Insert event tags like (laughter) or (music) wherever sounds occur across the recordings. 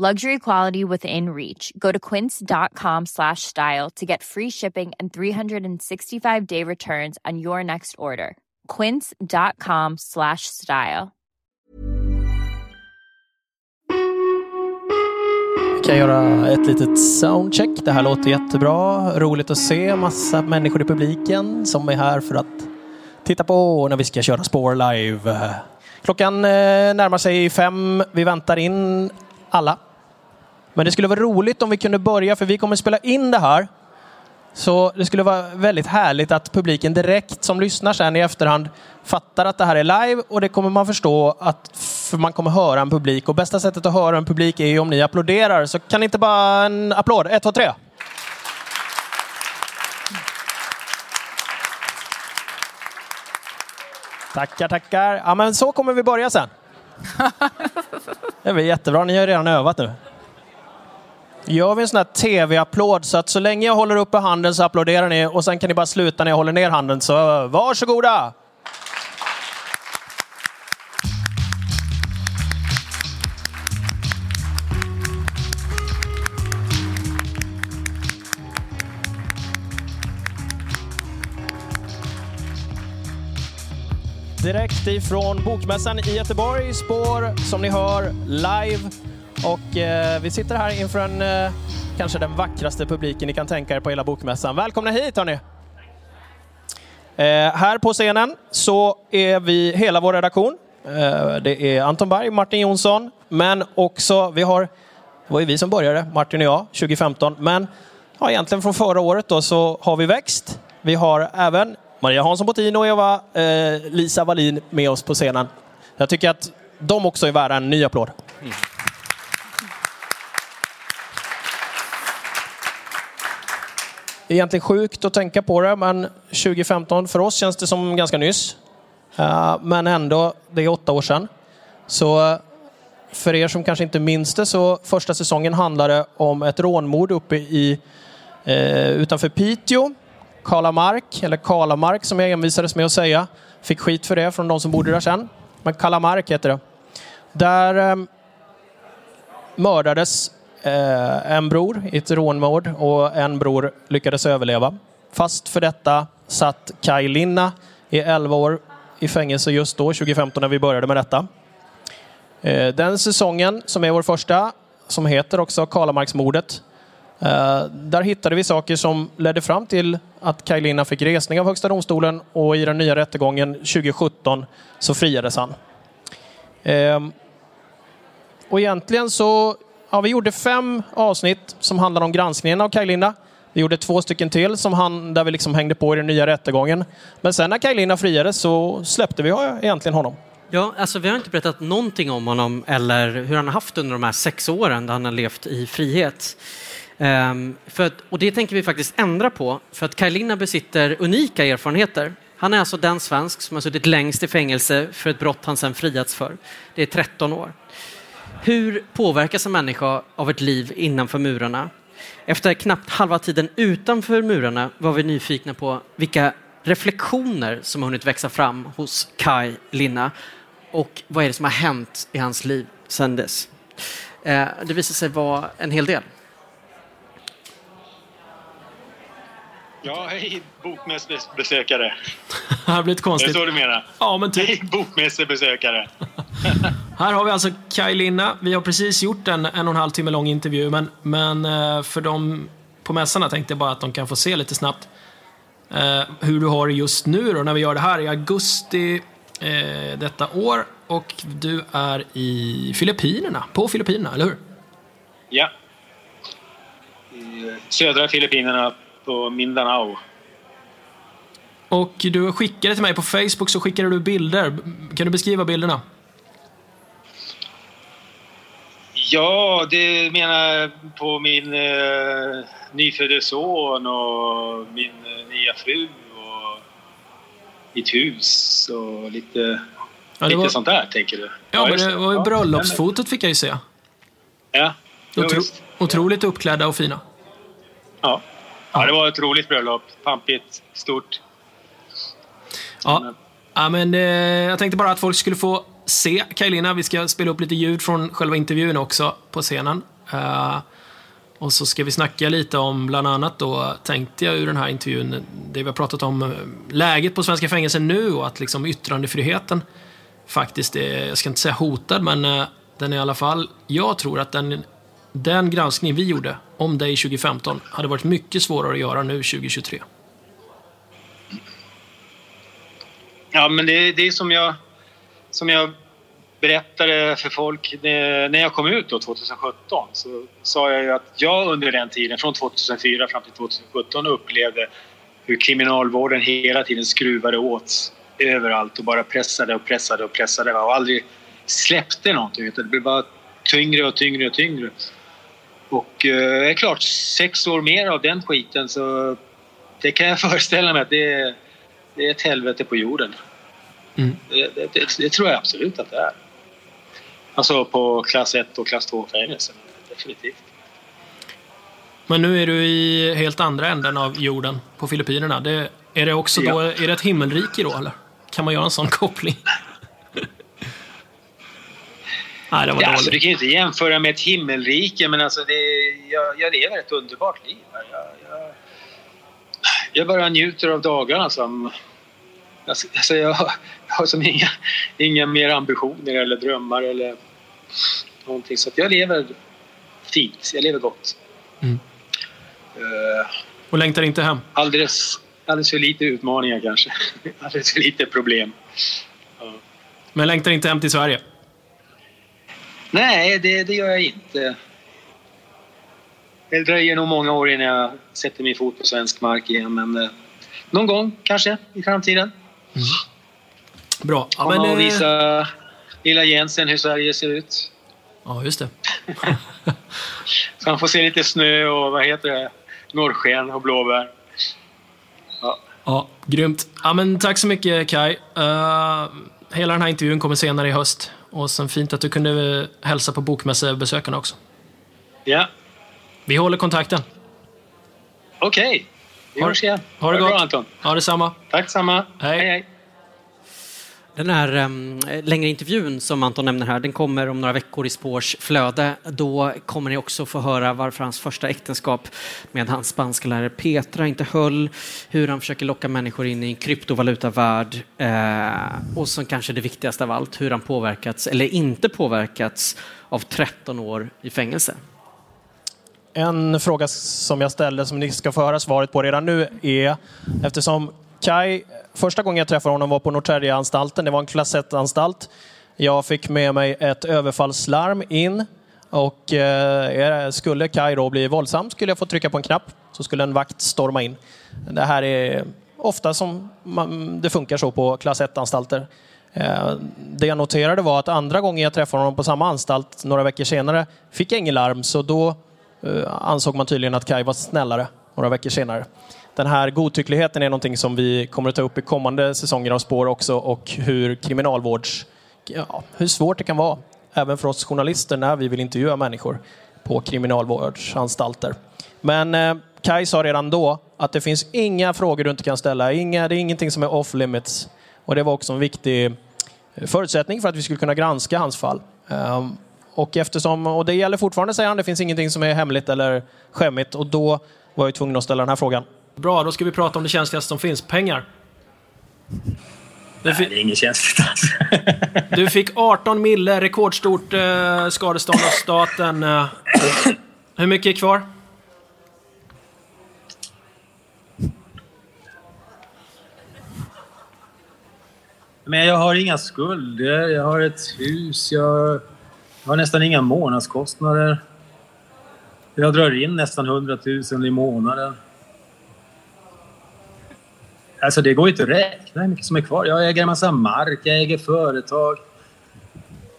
Luxury quality within reach. Go to quince.com slash style to get free shipping and 365-day returns on your next order. quince.com slash style. Vi kan göra ett litet soundcheck. Det här låter jättebra. Roligt att se massa människor i publiken som är här för att titta på när vi ska köra spår live. Klockan eh, närmar sig fem. Vi väntar in alla. Men det skulle vara roligt om vi kunde börja, för vi kommer spela in det här. Så det skulle vara väldigt härligt att publiken direkt som lyssnar sen i efterhand fattar att det här är live och det kommer man förstå att för man kommer höra en publik. Och bästa sättet att höra en publik är ju om ni applåderar. Så kan inte bara en applåd? Ett, två, tre. Tackar, tackar. Ja, men så kommer vi börja sen. (laughs) Det blir jättebra. Ni har redan övat nu. Gör vi en sån här tv-applåd så att så länge jag håller uppe handen så applåderar ni och sen kan ni bara sluta när jag håller ner handen. Så varsågoda! Direkt ifrån Bokmässan i Göteborg, spår som ni hör live. Och eh, vi sitter här inför en, eh, kanske den vackraste publiken ni kan tänka er på hela Bokmässan. Välkomna hit hörni! Eh, här på scenen så är vi hela vår redaktion. Eh, det är Anton Berg, Martin Jonsson, men också vi har, det var ju vi som började, Martin och jag, 2015. Men ja, egentligen från förra året då så har vi växt. Vi har även Maria Hansson Bottino och Eva eh, Lisa Wallin med oss på scenen. Jag tycker att de också är värda en ny applåd. Mm. Egentligen sjukt att tänka på det, men 2015 för oss känns det som ganska nyss. Eh, men ändå, det är åtta år sedan. Så eh, för er som kanske inte minns det så första säsongen handlade om ett rånmord uppe i, eh, utanför Piteå Kalamark, eller Kalamark som jag envisades med att säga. Fick skit för det från de som bodde där sen. Men Kalamark heter det. Där eh, mördades eh, en bror i ett rånmord och en bror lyckades överleva. Fast för detta satt Kaj Linna i 11 år i fängelse just då, 2015, när vi började med detta. Eh, den säsongen, som är vår första, som heter också Kalamarksmordet, Eh, där hittade vi saker som ledde fram till att Kaj Linna fick resning av Högsta domstolen och i den nya rättegången 2017 så friades han. Eh, och egentligen så, ja, vi gjorde fem avsnitt som handlade om granskningen av Kaj Linna. Vi gjorde två stycken till som han, där vi liksom hängde på i den nya rättegången. Men sen när Kaj Linna friades så släppte vi egentligen honom. Ja, alltså vi har inte berättat någonting om honom eller hur han har haft under de här sex åren där han har levt i frihet. Ehm, för att, och det tänker vi faktiskt ändra på, för att Kaj Linna besitter unika erfarenheter. Han är alltså den svensk som har suttit längst i fängelse för ett brott han sedan friats för. Det är 13 år. Hur påverkas en människa av ett liv innanför murarna? Efter knappt halva tiden utanför murarna var vi nyfikna på vilka reflektioner som har hunnit växa fram hos Kai Linna och vad är det som har hänt i hans liv sedan dess. Eh, det visar sig vara en hel del. Ja, hej bokmässebesökare. (laughs) det har blivit konstigt. Det är så du menar? Ja, men typ. Hej bokmässebesökare. (laughs) Här har vi alltså Kaj Linna. Vi har precis gjort en en och en halv timme lång intervju, men, men eh, för de på mässorna tänkte jag bara att de kan få se lite snabbt eh, hur du har det just nu då, när vi gör det här i augusti eh, detta år. Och du är i Filippinerna, på Filippinerna, eller hur? Ja. I södra Filippinerna på Mindanao. Och du skickade till mig på Facebook så skickade du bilder. Kan du beskriva bilderna? Ja, det menar på min eh, nyfödde son och min nya fru och mitt hus och lite, Ja, lite var, sånt där, tänker du? ja, men just det var ju Ja, bröllopsfotot fick jag ju se. men- Ja, Otro, otroligt uppklädda och fina. ja. Ja, det var ett roligt bröllop. Pampigt, stort. Ja. Ja, men, eh, jag tänkte bara att folk skulle få se Kajlina. Vi ska spela upp lite ljud från själva intervjun också på scenen. Eh, och så ska vi snacka lite om, bland annat då, tänkte jag ur den här intervjun, det vi har pratat om, eh, läget på svenska fängelser nu och att liksom yttrandefriheten faktiskt är, jag ska inte säga hotad, men eh, den är i alla fall, jag tror att den, den granskning vi gjorde om dig 2015 hade varit mycket svårare att göra nu 2023. Ja, men det, det är som jag, som jag berättade för folk när jag kom ut då 2017 så sa jag ju att jag under den tiden, från 2004 fram till 2017, upplevde hur kriminalvården hela tiden skruvade åt överallt och bara pressade och pressade och pressade och aldrig släppte någonting utan det blev bara tyngre och tyngre och tyngre. Och eh, det är klart, sex år mer av den skiten så det kan jag (laughs) föreställa mig att det är, det är ett helvete på jorden. Mm. Det, det, det, tror jag absolut att det är. Alltså på klass 1 och klass 2 fängelse. Definitivt. Men nu är du i helt andra änden av jorden, på Filippinerna. Det, är det också då, Ja. är det ett himmelrike då, eller? Kan man göra en sån (laughs) koppling? Nej, det var Ja, alltså, du kan ju inte jämföra med ett himmelrike men alltså det, jag, jag lever ett underbart liv. Jag, jag, jag bara njuter av dagarna som... Alltså, alltså jag, har- som inga, inga mer ambitioner eller drömmar eller någonting. Så jag lever fint. Jag lever gott. Mm. Eh, Och längtar inte hem. alldeles, alldeles för lite utmaningar kanske. (laughs) alldeles för lite problem. Men längtar inte hem till Sverige. Nej, det, det gör jag inte. Det dröjer nog många år innan jag sätter min fot på svensk mark igen. Men eh, någon gång kanske i framtiden. Bra. Ja, Komma men, och eh, visa lilla Jensen hur Sverige ser ut. ja, just det. Så han får se lite snö och vad heter det? Norrsken och blåbär. Ja. Ja, grymt. Ja, men tack så mycket Kai. Uh, hela den här intervjun kommer senare i höst. Och sen fint att du kunde hälsa på bokmässebesökarna också. ja. Vi håller kontakten. Okej. Vi Ha- hörs igen. Ha det bra gott. Anton. Ha detsamma. Tack samma. Hej. hej, hej. Den här um, längre intervjun som Anton nämner här, den kommer om några veckor i Spårs flöde. Då kommer ni också få höra varför hans första äktenskap med hans spanska lärare Petra inte höll, hur han försöker locka människor in i en kryptovalutavärld eh, och som kanske det viktigaste av allt, hur han påverkats eller inte påverkats av 13 år i fängelse. En fråga som jag ställde som ni ska få höra svaret på redan nu är eftersom Kai, första gången jag träffade honom var på Norrtäljeanstalten, det var en klass 1-anstalt. Jag fick med mig ett överfallslarm in och eh, skulle Kai då bli våldsam skulle jag få trycka på en knapp så skulle en vakt storma in. Det här är ofta som man, det funkar så på klass 1-anstalter. Eh, Det jag noterade var att andra gången jag träffade honom på samma anstalt några veckor senare fick jag ingen larm så då eh, ansåg man tydligen att Kai var snällare några veckor senare. Den här godtyckligheten är någonting som vi kommer att ta upp i kommande säsonger av Spår också och hur kriminalvårds... Ja, hur svårt det kan vara, även för oss journalister, när vi vill intervjua människor på kriminalvårdsanstalter. Men eh, Kai sa redan då att det finns inga frågor du inte kan ställa, inga, det är ingenting som är off limits. Och det var också en viktig eh, förutsättning för att vi skulle kunna granska hans fall. Um, och, eftersom, och det gäller fortfarande, säger han, det finns ingenting som är hemligt eller skämmigt. Och då var jag tvungen att ställa den här frågan. Bra, då ska vi prata om det känsligaste som finns. Pengar. Du, Nej, det är inget känsligt alls. (laughs) du fick 18 mille, rekordstort eh, skadestånd av staten. Eh, hur mycket är kvar? Men jag har inga skulder, jag har ett hus, jag har nästan inga månadskostnader. Jag drar in nästan 100 000 i månaden. Alltså det går ju inte att räkna hur mycket som är kvar. Jag äger en massa mark, jag äger företag.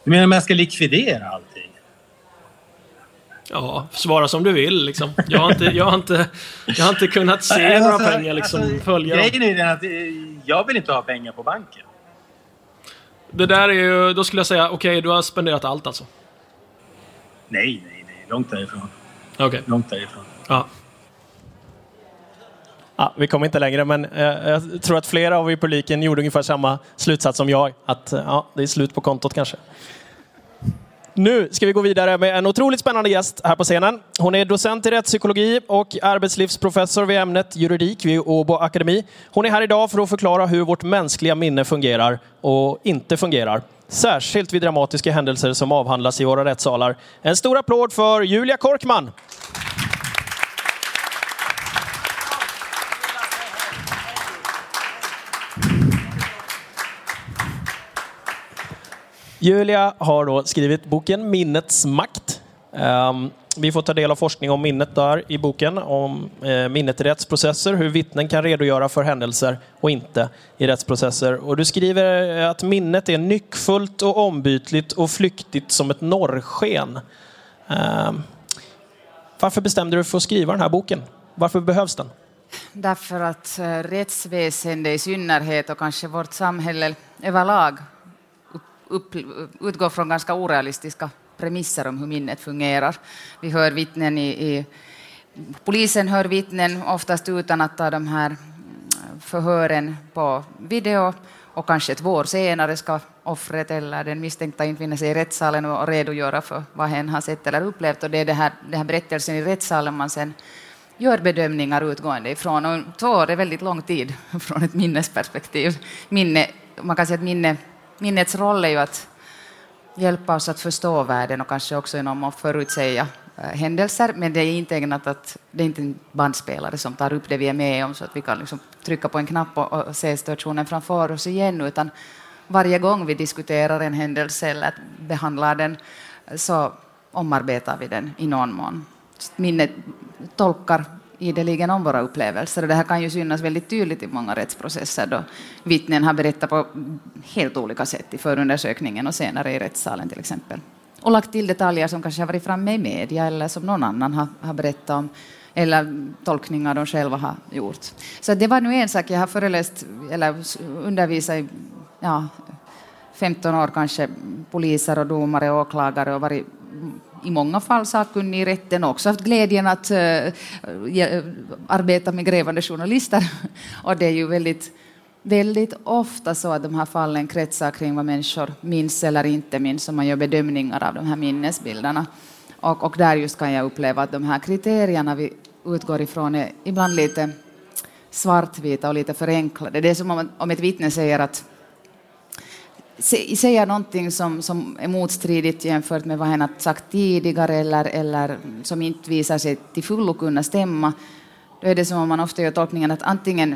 Du menar om jag ska likvidera allting? Ja, svara som du vill liksom. Jag har inte, jag har inte, jag har inte kunnat se några Alltså, pengar liksom alltså, följa. Grejen är den att eh, jag vill inte ha pengar på banken. Det där är ju, då skulle jag säga, okej, du har spenderat allt alltså. Nej, nej, nej. Långt därifrån. Okej. Långt därifrån. Ja. Ja, vi kommer inte längre, men eh, jag tror att flera av er i publiken gjorde ungefär samma slutsats som jag. Att eh, ja, det är slut på kontot kanske. Nu ska vi gå vidare med en otroligt spännande gäst här på scenen. Hon är docent i rättspsykologi och arbetslivsprofessor vid ämnet juridik vid Åbo Akademi. Hon är här idag för att förklara hur vårt mänskliga minne fungerar och inte fungerar. Särskilt vid dramatiska händelser som avhandlas i våra rättssalar. En stor applåd för Julia Korkman! Julia har då skrivit boken Minnets makt. Ehm, vi får ta del av forskning om minnet där i boken, om eh, minnet i rättsprocesser, hur vittnen kan redogöra för händelser och inte i rättsprocesser. Och du skriver eh, att minnet är nyckfullt och ombytligt och flyktigt som ett norrsken. Ehm, varför bestämde du dig för att skriva den här boken? Varför behövs den? Därför att eh, rättsväsendet i synnerhet och kanske vårt samhälle överlag upp, utgår från ganska orealistiska premisser om hur minnet fungerar. Vi hör vittnen i, i Polisen hör vittnen oftast utan att ta de här förhören på video och kanske ett år senare ska offret eller den misstänkta infinna sig i rättssalen och redogöra för vad hen har sett eller upplevt. Och det är den här, den här berättelsen i rättssalen man sen gör bedömningar utgående ifrån. Och två år är väldigt lång tid (laughs) från ett minnesperspektiv. Minne, man kan säga att minne, minnets roll är ju att hjälpa oss att förstå världen och kanske också genom att förutsäga eh, händelser, men det är inte ägnat att, det är inte en bandspelare som tar upp det vi är med om så att vi kan liksom trycka på en knapp och, och se situationen framför oss igen, utan varje gång vi diskuterar en händelse eller behandlar den eh, så omarbetar vi den i någon mån. Minnet tolkar ideligen om våra upplevelser. Och det här kan ju synas väldigt tydligt i många rättsprocesser då vittnen har berättat på helt olika sätt i förundersökningen och senare i rättssalen till exempel. Och lagt till detaljer som kanske har varit framme i media eller som någon annan har, har berättat om eller tolkningar de själva har gjort. Så det var nu en sak, jag har föreläst eller undervisat i ja, 15 år kanske poliser och domare och åklagare och varit i många fall sakkunnig i rätten och också haft glädjen att uh, arbeta med grävande journalister. (laughs) och det är ju väldigt, väldigt ofta så att de här fallen kretsar kring vad människor minns eller inte minns och man gör bedömningar av de här minnesbilderna. Och, och där just kan jag uppleva att de här kriterierna vi utgår ifrån är ibland lite svartvita och lite förenklade. Det är som om, om ett vittne säger att säger någonting som, som är motstridigt jämfört med vad hen har sagt tidigare eller, eller som inte visar sig till fullo kunna stämma, då är det som om man ofta gör tolkningen att antingen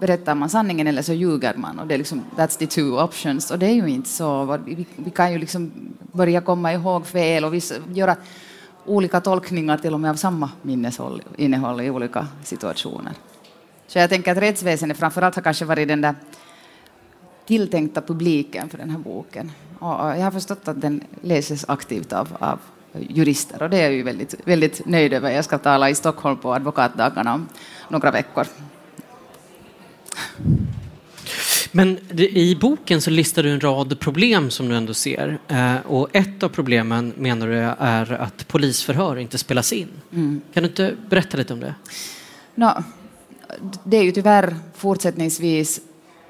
berättar man sanningen eller så ljuger man. Och det är liksom, that's the two options. Och det är ju inte så. Vi, vi kan ju liksom börja komma ihåg fel och vissa, göra olika tolkningar till och med av samma minnesinnehåll i olika situationer. Så jag tänker att rättsväsendet framförallt har kanske varit den där tilltänkta publiken för den här boken. Och jag har förstått att den läses aktivt av, av jurister och det är jag ju väldigt, väldigt nöjd över. Jag ska tala i Stockholm på advokatdagarna om några veckor. Men i boken så listar du en rad problem som du ändå ser. Eh, och ett av problemen menar du är att polisförhör inte spelas in. Mm. Kan du inte berätta lite om det? No, det är ju tyvärr fortsättningsvis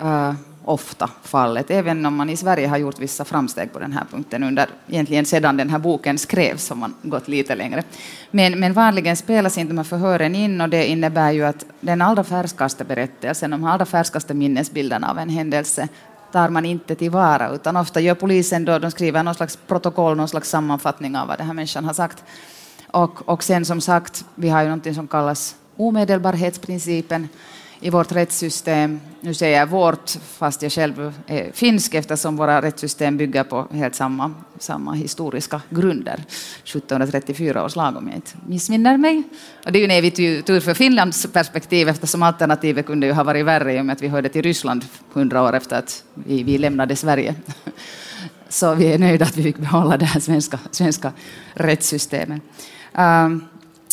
uh, ofta fallet, även om man i Sverige har gjort vissa framsteg på den här punkten under, egentligen sedan den här boken skrevs har man gått lite längre. Men, men vanligen spelas inte de här förhören in och det innebär ju att den allra färskaste berättelsen, de allra färskaste minnesbilderna av en händelse tar man inte tillvara, utan ofta gör polisen då, de skriver någon slags protokoll, någon slags sammanfattning av vad den här människan har sagt. Och, och sen som sagt, vi har ju någonting som kallas omedelbarhetsprincipen, i vårt rättssystem. Nu säger jag vårt, fast jag själv är finsk eftersom våra rättssystem bygger på helt samma, samma historiska grunder. 1734 års lag om jag inte missminner mig. Och det är ju en evig tur för Finlands perspektiv eftersom alternativet kunde ju ha varit värre i och med att vi hörde till Ryssland hundra år efter att vi, vi lämnade Sverige. (laughs) Så vi är nöjda att vi fick behålla det här svenska, svenska rättssystemet. Um, ehm,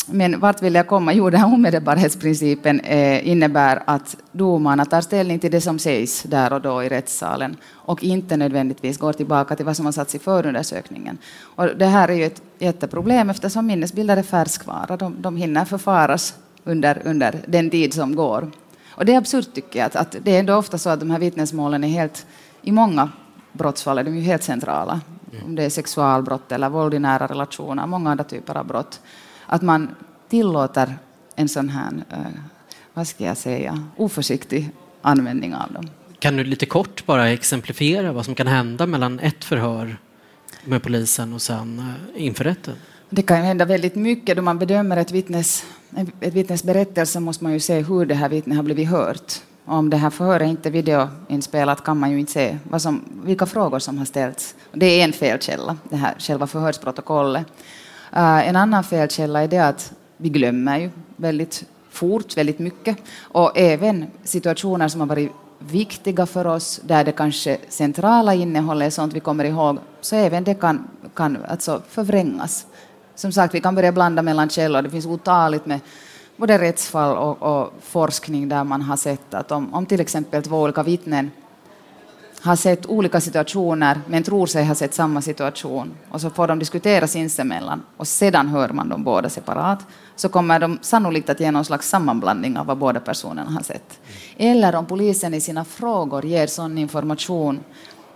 men vart vill jag komma? Jo, den här omedelbarhetsprincipen eh, innebär att domarna tar ställning till det som sägs där och då i rättssalen och inte nödvändigtvis går tillbaka till vad som har satts i förundersökningen. Och det här är ju ett jätteproblem eftersom minnesbilder är färskvara. De, de hinner förfaras under, under den tid som går. Och det är absurt tycker jag, att, att det är ändå ofta så att de här vittnesmålen är helt, i många brottsfall är de ju helt centrala. Om det är sexualbrott eller våld i nära relationer, många andra typer av brott att man tillåter en sån här, eh, vad ska jag säga, oförsiktig användning av dem. Kan du lite kort bara exemplifiera vad som kan hända mellan ett förhör med polisen och sen eh, inför rätten? Det kan hända väldigt mycket. Då man bedömer ett vittnes, ett vittnes berättelse måste man ju se hur det här vittnet har blivit hört. Om det här förhöret inte är videoinspelat kan man ju inte se vad som, vilka frågor som har ställts. Det är en felkälla, det här själva förhörsprotokollet. Eh, en annan felkälla är det att vi glömmer ju väldigt fort, väldigt mycket. Och även situationer som har varit viktiga för oss, där det kanske centrala innehållet är sånt vi kommer ihåg, så även det kan, kan alltså förvrängas. Som sagt, vi kan börja blanda mellan källor. Det finns otaligt med både rättsfall och, och forskning där man har sett att om, om till exempel två olika vittnen har sett olika situationer men tror sig ha sett samma situation och så får de diskutera sinsemellan och sedan hör man dem båda separat så kommer de sannolikt att ge någon slags sammanblandning av vad båda personerna har sett. Eller om polisen i sina frågor ger sån information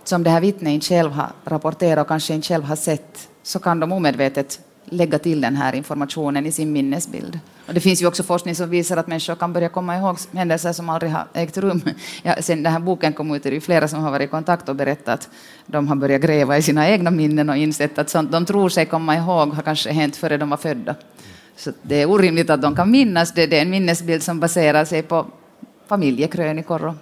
som det här vittnet inte själv har rapporterat och kanske inte själv har sett så kan de omedvetet lägga till den här informationen i sin minnesbild. Och det finns ju också forskning som visar att människor kan börja komma ihåg händelser som aldrig har ägt rum. (laughs) Ja, sen den här boken kom ut är det flera som har varit i kontakt och berättat att de har börjat gräva i sina egna minnen och insett att sånt de tror sig komma ihåg har kanske hänt före de var födda. Så det är orimligt att de kan minnas det. Det är en minnesbild som baserar sig på familjekrönikor och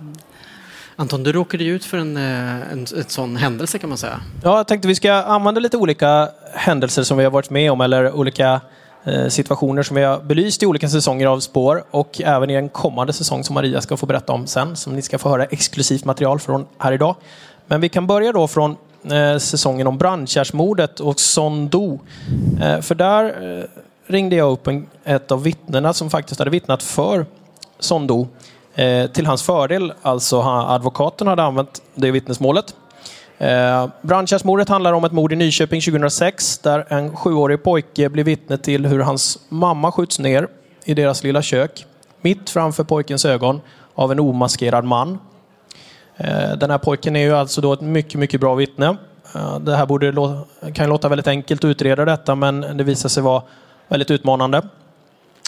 Anton, du råkade ut för en, eh, en, en sån händelse kan man säga. Ja, jag tänkte vi ska använda lite olika händelser som vi har varit med om eller olika eh, situationer som vi har belyst i olika säsonger av Spår och även i en kommande säsong som Maria ska få berätta om sen, som ni ska få höra exklusivt material från här idag. Men vi kan börja då från eh, säsongen om brandkärrsmordet och Sondo. Eh, för där eh, ringde jag upp en, ett av vittnena som faktiskt hade vittnat för Sondo Eh, till hans fördel, alltså advokaten hade använt det vittnesmålet. Eh, Brandkärrsmordet handlar om ett mord i Nyköping 2006 där en sjuårig pojke blir vittne till hur hans mamma skjuts ner i deras lilla kök, mitt framför pojkens ögon, av en omaskerad man. Eh, den här pojken är ju alltså då ett mycket, mycket bra vittne. Eh, det här borde kan låta väldigt enkelt att utreda detta, men det visar sig vara väldigt utmanande.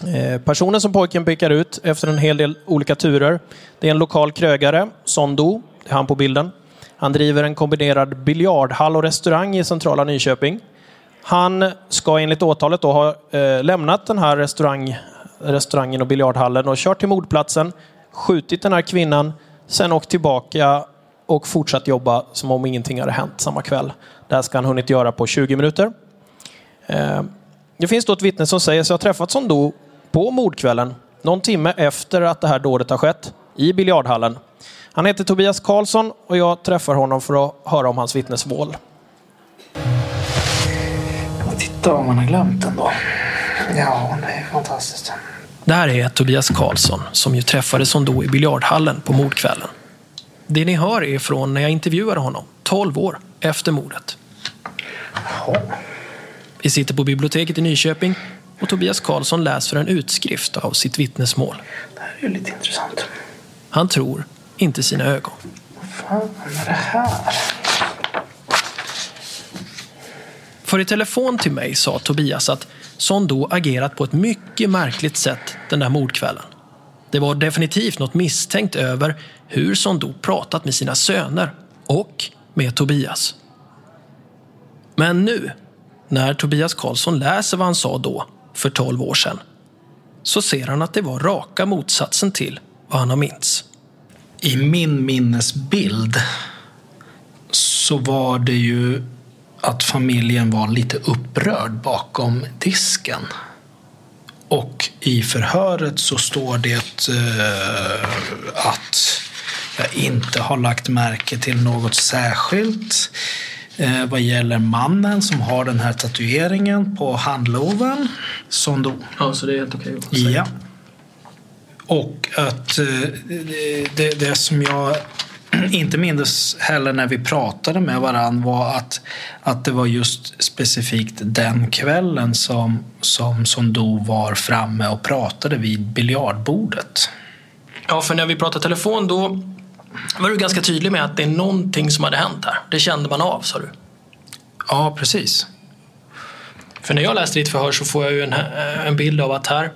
Eh, personen som pojken pekar ut efter en hel del olika turer, det är en lokal krögare, Sondo, det är han på bilden. Han driver en kombinerad biljardhall och restaurang i centrala Nyköping. Han ska enligt åtalet då ha eh, lämnat den här restaurang, restaurangen och biljardhallen och kört till mordplatsen, skjutit den här kvinnan, sen åkt tillbaka och fortsatt jobba som om ingenting hade hänt samma kväll. Det här ska han hunnit göra på 20 minuter. Eh, det finns då ett vittne som säger sig ha träffat Sondo på mordkvällen, någon timme efter att det här dådet har skett, i biljardhallen. Han heter Tobias Karlsson och jag träffar honom för att höra om hans vittnesmål. Titta vad man har glömt ändå. Ja, det är fantastiskt. Det här är Tobias Karlsson som ju träffades som då i biljardhallen på mordkvällen. Det ni hör är från när jag intervjuade honom, 12 år efter mordet. Jaha. Vi sitter på biblioteket i Nyköping och Tobias Karlsson läser en utskrift av sitt vittnesmål. Det här är ju lite intressant. Han tror inte sina ögon. Vad fan är det här? För i telefon till mig sa Tobias att Sondo agerat på ett mycket märkligt sätt den där mordkvällen. Det var definitivt något misstänkt över hur Sondo pratat med sina söner och med Tobias. Men nu, när Tobias Karlsson läser vad han sa då, för 12 år sedan så ser han att det var raka motsatsen till vad han har minns. I min minnesbild så var det ju att familjen var lite upprörd bakom disken. Och i förhöret så står det eh, att jag inte har lagt märke till något särskilt eh, vad gäller mannen som har den här tatueringen på handloven som då... Ja, så det är helt okej att Ja. Och att eh, det, det, som jag (clears throat) inte minns heller när vi pratade med varann var att, att det var just specifikt den kvällen som, som Sondo var framme och pratade vid biljardbordet. Ja, för när vi pratade telefon då var du ganska tydlig med att det är någonting som hade hänt här. Det kände man av, sa du. Ja, precis. För när jag läste ditt förhör så får jag ju en, en bild av att här,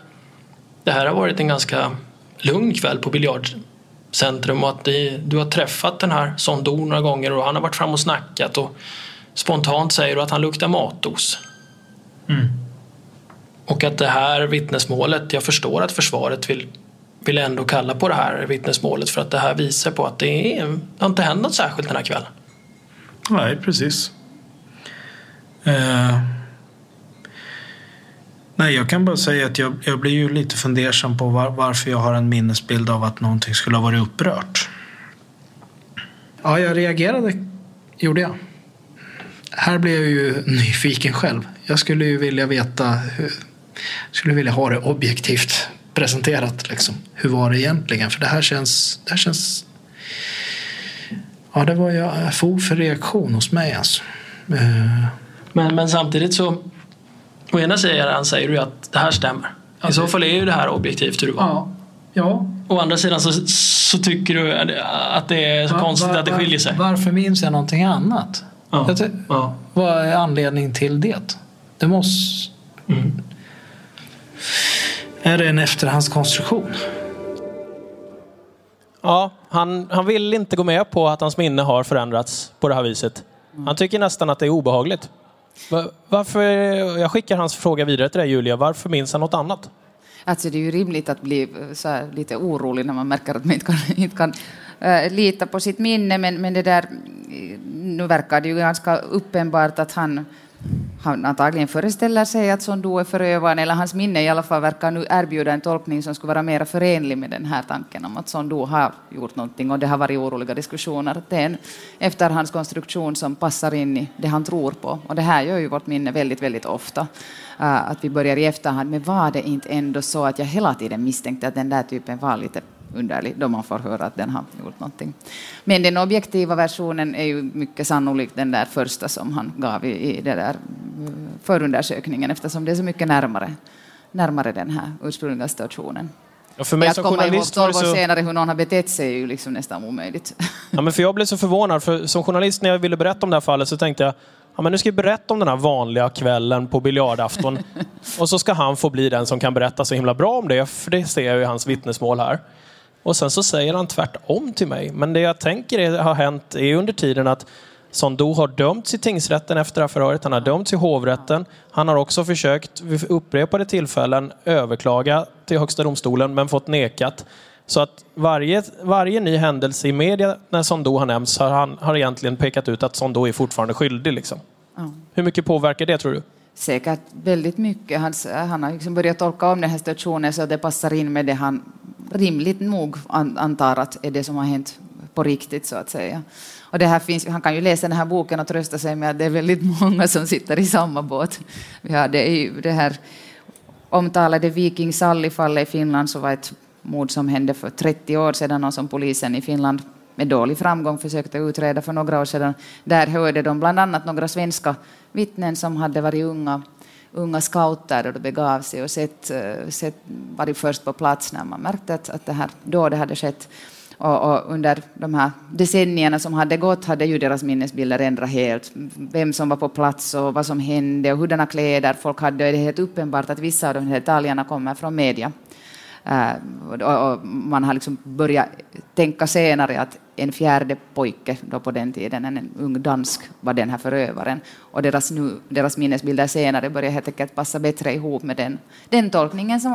det här har varit en ganska lugn kväll på biljardcentrum och att det, du har träffat den här Sondo några gånger och han har varit fram och snackat och spontant säger du att han luktar matos. Mm. Och att det här vittnesmålet, jag förstår att försvaret vill, vill ändå kalla på det här vittnesmålet för att det här visar på att det, är, det har inte hänt något särskilt den här kvällen. Nej, precis. Eh, nej, jag kan bara säga att jag, jag blir ju lite fundersam på var, varför jag har en minnesbild av att någonting skulle ha varit upprört. Ja, jag reagerade, gjorde jag. Här blev jag ju (laughs) nyfiken själv. Jag skulle ju vilja veta, hur, skulle vilja ha det objektivt presenterat. Liksom. Hur var det egentligen? För det här känns, det här känns Ja, det var ju fog för reaktion hos mig alltså. Eh, Men, men samtidigt så, å ena sidan säger du att det här stämmer. I så fall är ju det här objektivt hur det var. ja. Ja. Å andra sidan så, så tycker du att det är så Va- konstigt att det skiljer sig. Varför minns jag någonting annat? Ja. Jag Ja. Vad är anledningen till det? Det måste... Mm. Är det en efterhandskonstruktion? Ja, han, han vill inte gå med på att hans minne har förändrats på det här viset. Han tycker nästan att det är obehagligt. Va- Varför, jag skickar hans fråga vidare till dig Julia. Varför minns han något annat? Alltså det är ju rimligt att bli eh, så här, lite orolig när man märker att man inte kan, (laughs) inte kan eh, lita på sitt minne, men, men det där, eh, nu verkar det ju ganska uppenbart att han, han antagligen föreställer sig att Sondo är förövaren, eller hans minne i alla fall verkar nu erbjuda en tolkning som skulle vara mer förenlig med den här tanken om att Sondo har gjort någonting och det har varit oroliga diskussioner. Att det är en efterhandskonstruktion som passar in i det han tror på. Och det här gör ju vårt minne väldigt, väldigt ofta. Ah, att vi börjar i efterhand, men var det inte ändå så att jag hela tiden misstänkte att den där typen var lite underlig, då man får höra att den har gjort någonting. Men den objektiva versionen är ju mycket sannolikt den där första som han gav i, i det där eh, förundersökningen, eftersom det är så mycket närmare, närmare den här ursprungliga situationen. Ja, för mig att som komma ihåg journalist var 12 det år så... senare hur någon har betett sig är ju liksom nästan omöjligt. Ja, men för jag blev så förvånad, för som journalist när jag ville berätta om det här fallet så tänkte jag Ja, men nu ska jag berätta om den här vanliga kvällen på biljardafton. (laughs) och så ska han få bli den som kan berätta så himla bra om det, för det ser jag i hans vittnesmål här. Och sen så säger han tvärtom till mig. Men det jag tänker är, har hänt är under tiden att Sondo har dömts i tingsrätten efter det här förhöret. Han har dömts i hovrätten. Han har också försökt vid upprepade tillfällen överklaga till Högsta domstolen men fått nekat. Så att varje, varje ny händelse i media när Sondo har nämnts har han har egentligen pekat ut att Sondo är fortfarande skyldig. Liksom. Ja. Hur mycket påverkar det tror du? Säkert väldigt mycket. Han, han har liksom börjat tolka om den här situationen så att det passar in med det han rimligt nog an, antar att är det som har hänt på riktigt så att säga. Och det här finns, han kan ju läsa den här boken och trösta sig med att det är väldigt (laughs) många som sitter i samma båt. Vi har det, det här omtalade Viking Sally-fallet i Finland så var ett mord som hände för 30 år sedan och som polisen i Finland med dålig framgång försökte utreda för några år sedan. Där hörde de bland annat några svenska vittnen som hade varit unga, unga scouter och det begav sig och sett, eh, sett, varit först på plats när man märkte att, att det här dådet hade skett. Och, och under de här decennierna som hade gått hade ju deras minnesbilder ändrat helt. Vem som var på plats och vad som hände och hurdana kläder folk hade. Och det är helt uppenbart att vissa av de här detaljerna kommer från media. Och man har liksom börjat tänka senare att en fjärde pojke då på den tiden, en ung dansk, var den här förövaren. Och deras, nu, deras minnesbilder senare börjar helt enkelt passa bättre ihop med den, den tolkningen som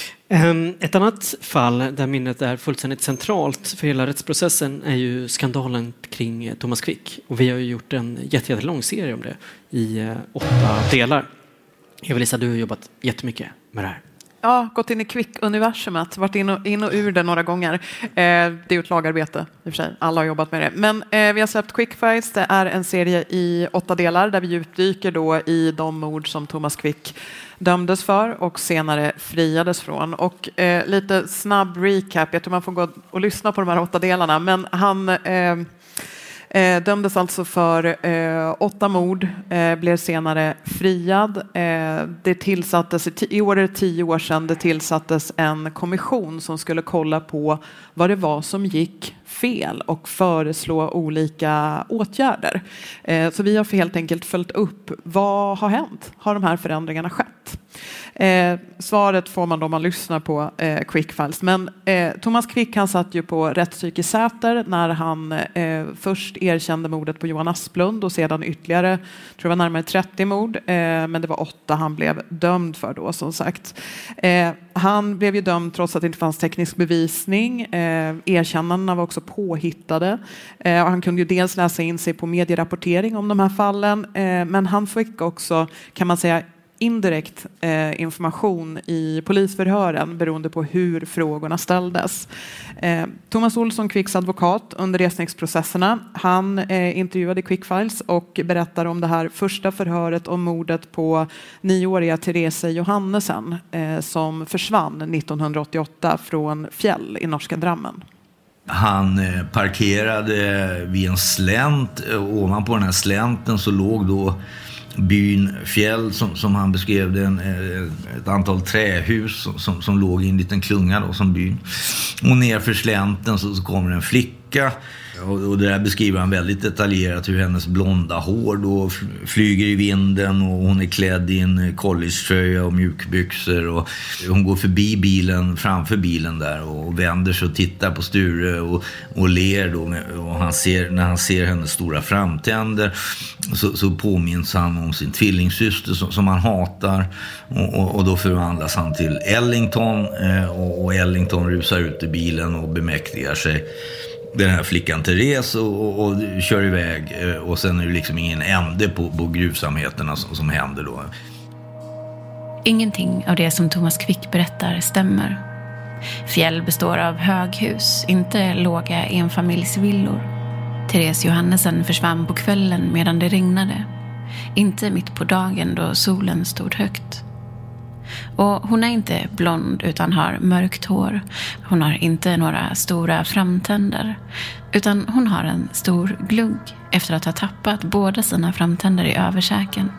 Ehm, ett annat fall där minnet är fullständigt centralt för hela rättsprocessen är ju skandalen kring Thomas Quick. Och vi har ju gjort en jätte- jättelång serie om det i eh, åtta delar. Eva-Lisa, du har jobbat jättemycket med det här. Ja, gått in i Quick-universumet, varit in och, in och ur det några gånger. Eh, det är ju ett lagarbete i och för sig, alla har jobbat med det. Men eh, vi har släppt Quickfights, det är en serie i åtta delar där vi djupdyker då i de mord som Thomas Quick dömdes för och senare friades från. Och eh, lite snabb recap, jag tror man får gå och lyssna på de här åtta delarna, men han eh, Eh, dömdes alltså för eh, åtta mord, eh, blev senare friad. Eh, det tillsattes, i, i år är det tio år sedan, det tillsattes en kommission som skulle kolla på vad det var som gick fel och föreslå olika åtgärder. Eh, så vi har helt enkelt följt upp, vad har hänt? Har de här förändringarna skett? Eh, svaret får man då man lyssnar på eh, Quickfiles. Men Thomas Quick han satt ju på rättspsyk Säter när han först erkände mordet på Johan Asplund och sedan ytterligare, tror jag var närmare 30 mord, men det var åtta han blev dömd för då som sagt. Han blev ju dömd trots att det inte fanns teknisk bevisning. Erkännandena var också påhittade. Eh, han kunde ju dels läsa in sig på medierapportering om de här fallen, eh, men han fick också, kan man säga, indirekt eh, information i polisförhören beroende på hur frågorna ställdes. Eh, Thomas Olsson, Quicks advokat under resningsprocesserna, han eh, intervjuade Quickfiles och berättar om det här första förhöret om mordet på nioåriga Therese Johannesen eh, som försvann 1988 från Fjäll i norska Drammen. Han eh, parkerade vid en slänt. Eh, ovanpå den här slänten så låg då byn Fjäll som, som han beskrev det, en, eh, ett antal trähus som, som, som låg i en liten klunga då, som byn. Och nerför slänten så, så kommer en flicka och, och det där beskriver han väldigt detaljerat hur hennes blonda hår då flyger i vinden och hon är klädd i en collegetröja och mjukbyxor och hon går förbi bilen, framför bilen där och vänder sig och tittar på Sture och, och ler då och han ser, när han ser hennes stora framtänder så, så påminns han om sin tvillingsyster som, som han hatar och, och, och, då förvandlas han till Ellington eh, och, och Ellington rusar ut i bilen och bemäktigar sig den här flickan Therese och, och, och, kör iväg. Eh, och sen är det liksom ingen ände på, på gruvsamheterna som, som händer då. Ingenting av det som Thomas Quick berättar stämmer. Fjäll består av höghus, inte låga enfamiljsvillor. Therese Johannesen försvann på kvällen medan det regnade. Inte mitt på dagen då solen stod högt. Och hon är inte blond utan har mörkt hår. Hon har inte några stora framtänder. Utan hon har en stor glugg efter att ha tappat båda sina framtänder i översäken.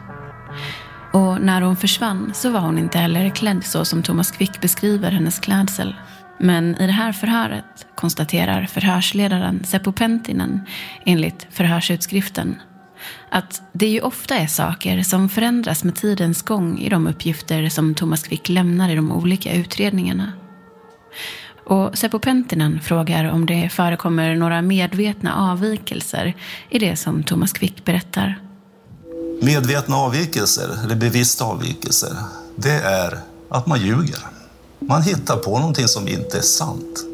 Och när hon försvann så var hon inte heller klädd så som Thomas Quick beskriver hennes klädsel. Men i det här förhöret konstaterar förhörsledaren Seppo Penttinen enligt förhörsutskriften att det ju ofta är saker som förändras med tidens gång i de uppgifter som Thomas Quick lämnar i de olika utredningarna. Och Seppo Penttinen frågar om det förekommer några medvetna avvikelser i det som Thomas Quick berättar. Medvetna avvikelser, eller bevissta avvikelser, det är att man ljuger. Man hittar på någonting som inte är sant.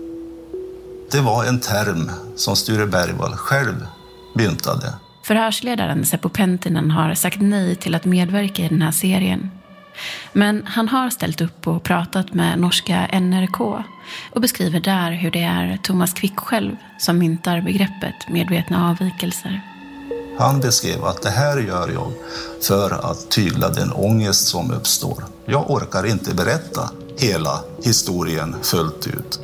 Det var en term som Sture Bergvall själv myntade. Förhörsledaren Seppo Penttinen har sagt nej till att medverka i den här serien. Men han har ställt upp och pratat med norska NRK och beskriver där hur det är Thomas Quick själv som myntar begreppet medvetna avvikelser. Han beskrev att det här gör jag för att tygla den ångest som uppstår. Jag orkar inte berätta hela historien fullt ut.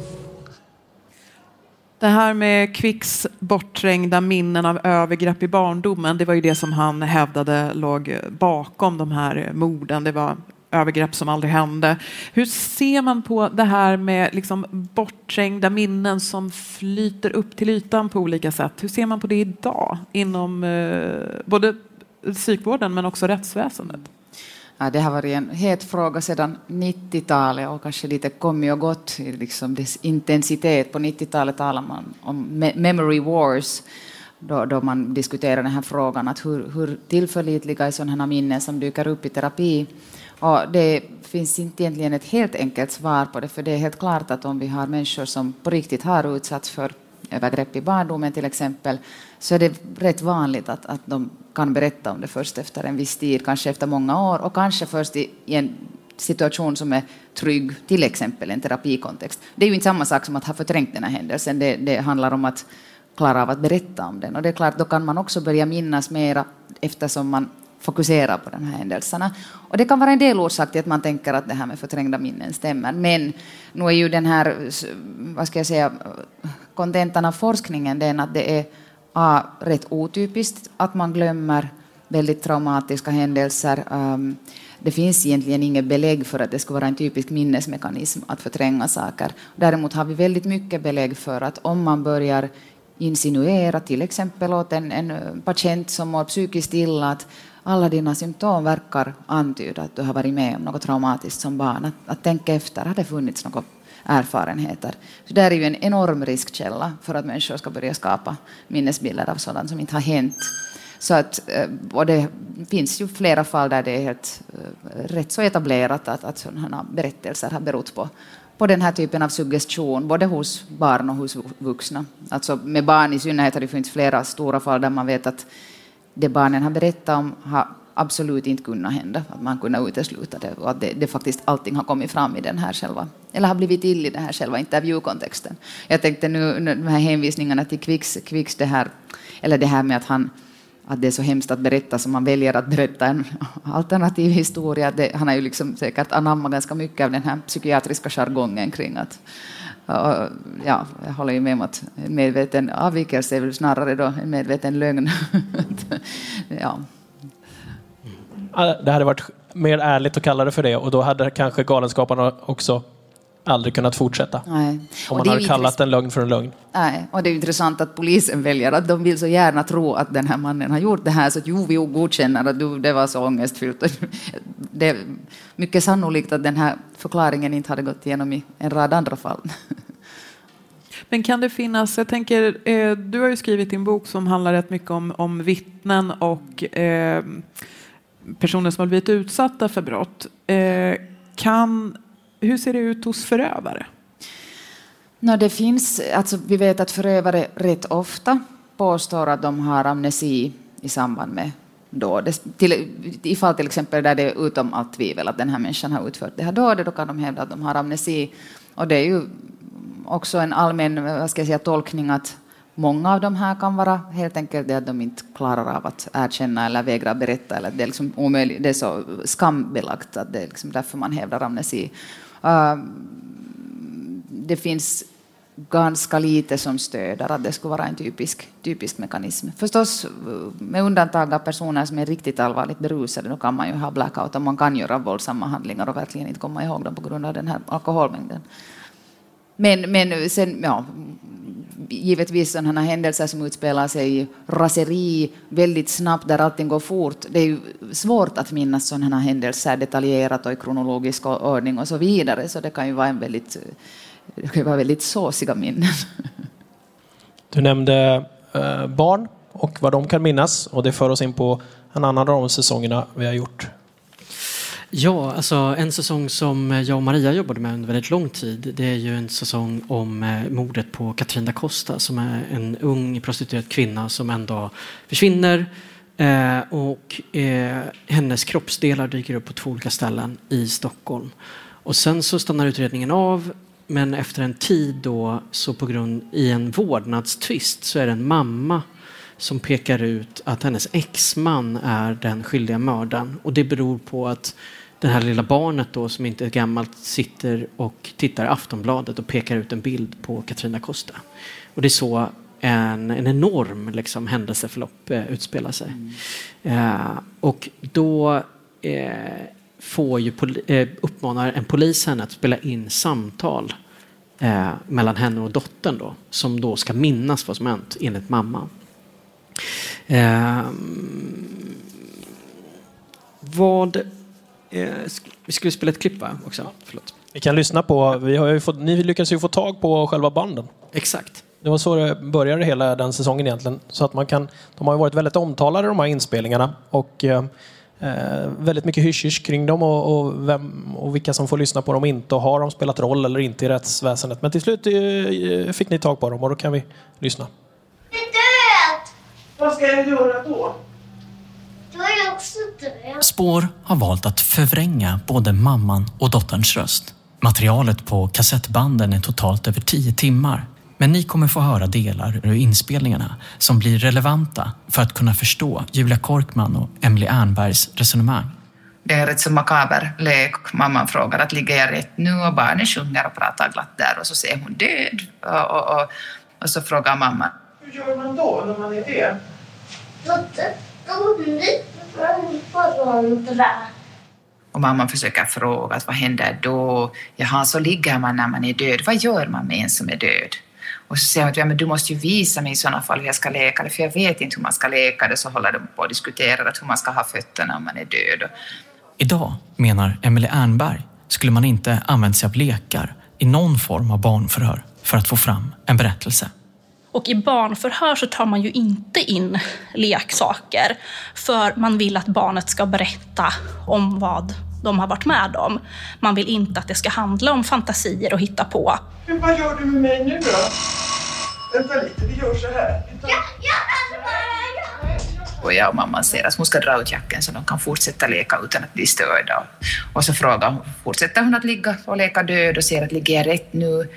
Det här med Quicks bortträngda minnen av övergrepp i barndomen, det var ju det som han hävdade låg bakom de här morden. Det var övergrepp som aldrig hände. Hur ser man på det här med liksom bortträngda minnen som flyter upp till ytan på olika sätt? Hur ser man på det idag inom eh, både psykvården men också rättsväsendet? Ja, det har varit en het fråga sedan 90-talet och kanske lite kommit och gått i liksom dess intensitet. På 90-talet talade man om memory wars då, då man diskuterar den här frågan, att hur, hur tillförlitliga är sådana minnen som dyker upp i terapi? Och det finns inte egentligen ett helt enkelt svar på det, för det är helt klart att om vi har människor som på riktigt har utsatts för övergrepp i barndomen till exempel, så är det rätt vanligt att, att de kan berätta om det först efter en viss tid, kanske efter många år och kanske först i, i en situation som är trygg, till exempel en terapikontext. Det är ju inte samma sak som att ha förträngt den här händelsen, det, det handlar om att klara av att berätta om den. Och det är klart, då kan man också börja minnas mera eftersom man fokuserar på de här händelserna. Och det kan vara en del orsak till att man tänker att det här med förträngda minnen stämmer. Men nu är ju den här, vad ska jag säga, kontentan av forskningen den att det är a, rätt otypiskt att man glömmer väldigt traumatiska händelser. Um, det finns egentligen inget belägg för att det skulle vara en typisk minnesmekanism att förtränga saker. Däremot har vi väldigt mycket belägg för att om man börjar insinuera till exempel åt en, en eh, patient som mår psykiskt illa att alla dina symptom verkar antyda att du har varit med om något traumatiskt som barn. Att, att tänka efter, har det funnits något erfarenheter? Så det är ju en enorm riskkälla för att människor ska börja skapa minnesbilder av sådant som inte har hänt. Så att, eh, och det finns ju flera fall där det är helt, eh, rätt så etablerat att, att sådana berättelser har berott på, på den här typen av suggestion, både hos barn och hos vuxna. Alltså med barn i synnerhet har det funnits flera stora fall där man vet att det barnen har berättat om har absolut inte kunnat hända, att man kunnat utesluta det och att det, det, faktiskt allting har kommit fram i den här själva, eller har blivit till i den här själva intervjukontexten. Jag tänkte nu, de här hänvisningarna till Kvicks, Kvicks det här, eller det här med att han att det är så hemskt att berätta som man väljer att berätta en alternativ historia. Det, han har ju liksom säkert anammat ganska mycket av den här psykiatriska jargongen kring att och, ja, jag håller ju med om att en medveten avvikelse är väl snarare då en medveten lögn. (laughs) ja. Det hade varit mer ärligt att kalla det för det och då hade kanske Galenskaparna också aldrig kunnat fortsätta. Nej. Om man hade kallat en lögn för en lögn. Nej, och det är intressant att polisen väljer att de vill så gärna tro att den här mannen har gjort det här så att jo, vi godkänner att du, det var så ångestfyllt. (laughs) Det är mycket sannolikt att den här förklaringen inte hade gått igenom i en rad andra fall. (laughs) Men kan det finnas, jag tänker, eh, du har ju skrivit din bok som handlar rätt mycket om, om vittnen och eh, personer som har blivit utsatta för brott. Eh, kan hur ser det ut hos förövare? No, det finns, alltså, vi vet att förövare rätt ofta påstår att de har amnesi i samband med dåd. Till, I fall till exempel där det är utom allt tvivel att den här människan har utfört det här dådet, då kan de hävda att de har amnesi. Och det är ju också en allmän vad ska jag säga, tolkning att många av de här kan vara helt enkelt det att de inte klarar av att erkänna eller vägra berätta. Eller det, är liksom omöjligt, det är så skambelagt att det är liksom därför man hävdar amnesi. Uh, det finns ganska lite som stöder att det skulle vara en typisk, typisk mekanism. Förstås med undantag av personer som är riktigt allvarligt berusade, då kan man ju ha blackout och man kan göra våldsamma handlingar och verkligen inte komma ihåg dem på grund av den här alkoholmängden. Men, men sen, ja, givetvis sådana händelser som utspelar sig i raseri väldigt snabbt där allting går fort. Det är ju svårt att minnas sådana händelser detaljerat och i kronologisk ordning och så vidare. Så det kan ju vara en väldigt, det kan vara väldigt såsiga minnen. (laughs) Du nämnde eh, barn och vad de kan minnas och det för oss in på en annan av de säsongerna vi har gjort Ja, alltså en säsong som eh, jag och Maria jobbade med under väldigt lång tid. Det är ju en säsong om eh, mordet på Katrin da Costa som är en ung prostituerad kvinna som en dag försvinner Eh, och eh, hennes kroppsdelar dyker upp på två olika ställen i Stockholm. Och sen så stannar utredningen av men efter en tid då så på grund i en vårdnadstvist så är det en mamma som pekar ut att hennes exman är den skyldiga mördaren. Och det beror på att det här lilla barnet då som inte är gammalt sitter och tittar i Aftonbladet och pekar ut en bild på Katrina Costa. Och det är så en, en enorm liksom, händelseförlopp eh, utspelar sig. Mm. Eh, och då eh, får ju eh, uppmanar en polis henne att spela in samtal eh, mellan henne och dottern då, som då ska minnas vad som hänt enligt mamman. Eh, vad... Eh, vi skulle spela ett klipp va? också. Förlåt. Vi kan lyssna på, vi har ju fått, ni lyckades ju få tag på själva banden. Exakt. Det var så det började hela den säsongen egentligen. Så att man kan, de har ju varit väldigt omtalade de här inspelningarna. Och eh, eh väldigt mycket hysch kring dem och, och, vem, och vilka som får lyssna på dem och inte. Och har de spelat roll eller inte i rättsväsendet. Men till slut eh, fick ni tag på dem och då kan vi lyssna. Det är död! Vad ska jag göra då? Är jag också död. Spår har valt att förvränga både mamman och dotterns röst. Materialet på kassettbanden är totalt över tio timmar. Men ni kommer få höra delar ur inspelningarna som blir relevanta för att kunna förstå Julia Korkman och Emily Ernbergs resonemang. Det är en rätt så makaber lek. Mamman frågar att ligger jag rätt nu och barnet sjunger och pratar glatt där och så ser hon död. Och, och, och, och så frågar mamman. Hur gör man då när man är det? Och mamman försöker fråga vad händer då? Jaha, så ligger man när man är död. Vad gör man med en som är död? Och så säger hon att ja, men du måste ju visa mig i sådana fall hur jag ska läka det, för jag vet inte hur man ska läka det. Så håller de på och diskuterar att hur man ska ha fötterna om man är död. Idag, menar Emelie Ernberg, skulle man inte använt sig av lekar i någon form av barnförhör för att få fram en berättelse. Och i barnförhör så tar man ju inte in leksaker för man vill att barnet ska berätta om vad de har varit med om. Man vill inte att det ska handla om fantasier och hitta på. Men vad gör du med mig nu då? Vänta lite, vi gör så här. Ja, ja, och jag och mamman säger att hon ska dra ut jacken så de kan fortsätta leka utan att bli störda. Och så frågar hon, fortsätter hon att ligga och leka död och säger att ligger jag rätt nu?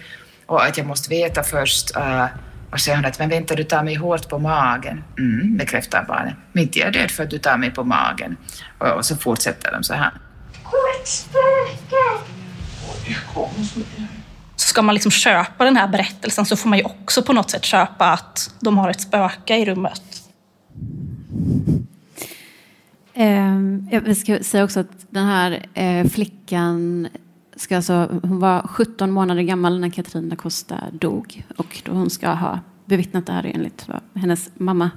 Och att jag måste veta först. Uh, och säger hon att men vänta, du tar mig hårt på magen. Mm, bekräftar barnet. Men inte jag är död för att du tar mig på magen. Och, och så fortsätter de så här. Så ska man liksom köpa den här berättelsen så får man ju också på något sätt köpa att de har ett spöke i rummet. Eh, jag ska säga också att den här eh, flickan ska alltså, hon var 17 månader gammal när Katarina Costa dog och då hon ska ha bevittnat det här enligt vad hennes mamma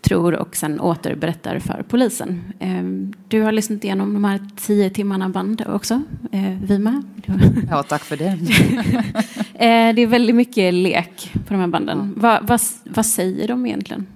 tror och sen återberättar för polisen. Ehm, du har lyssnat igenom de här tio timmarna band också, eh, Vima. (laughs) Ja, tack för det. (laughs) (laughs) Eh, det är väldigt mycket lek på de här banden. Ja. Vad, vad, vad säger de egentligen?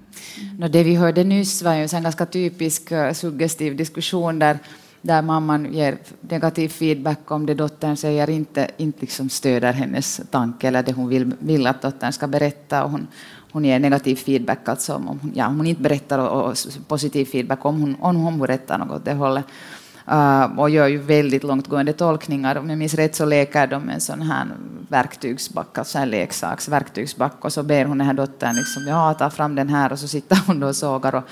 Det vi hörde nyss var ju en ganska typisk eh, suggestiv diskussion där där mamman ger negativ feedback om det dottern säger inte, inte liksom stöder hennes tanke eller det hon vill, vill att dottern ska berätta. Och hon, hon ger negativ feedback, alltså om hon, ja, hon inte berättar, och, och positiv feedback om hon, om hon berättar något åt det hållet. Uh, och gör ju väldigt långtgående tolkningar. Om jag minns rätt så leker de med en sån här verktygsback, alltså en leksaksverktygsback, och så ber hon den här dottern liksom, ja, ta fram den här, och så sitter hon då och sågar. Och,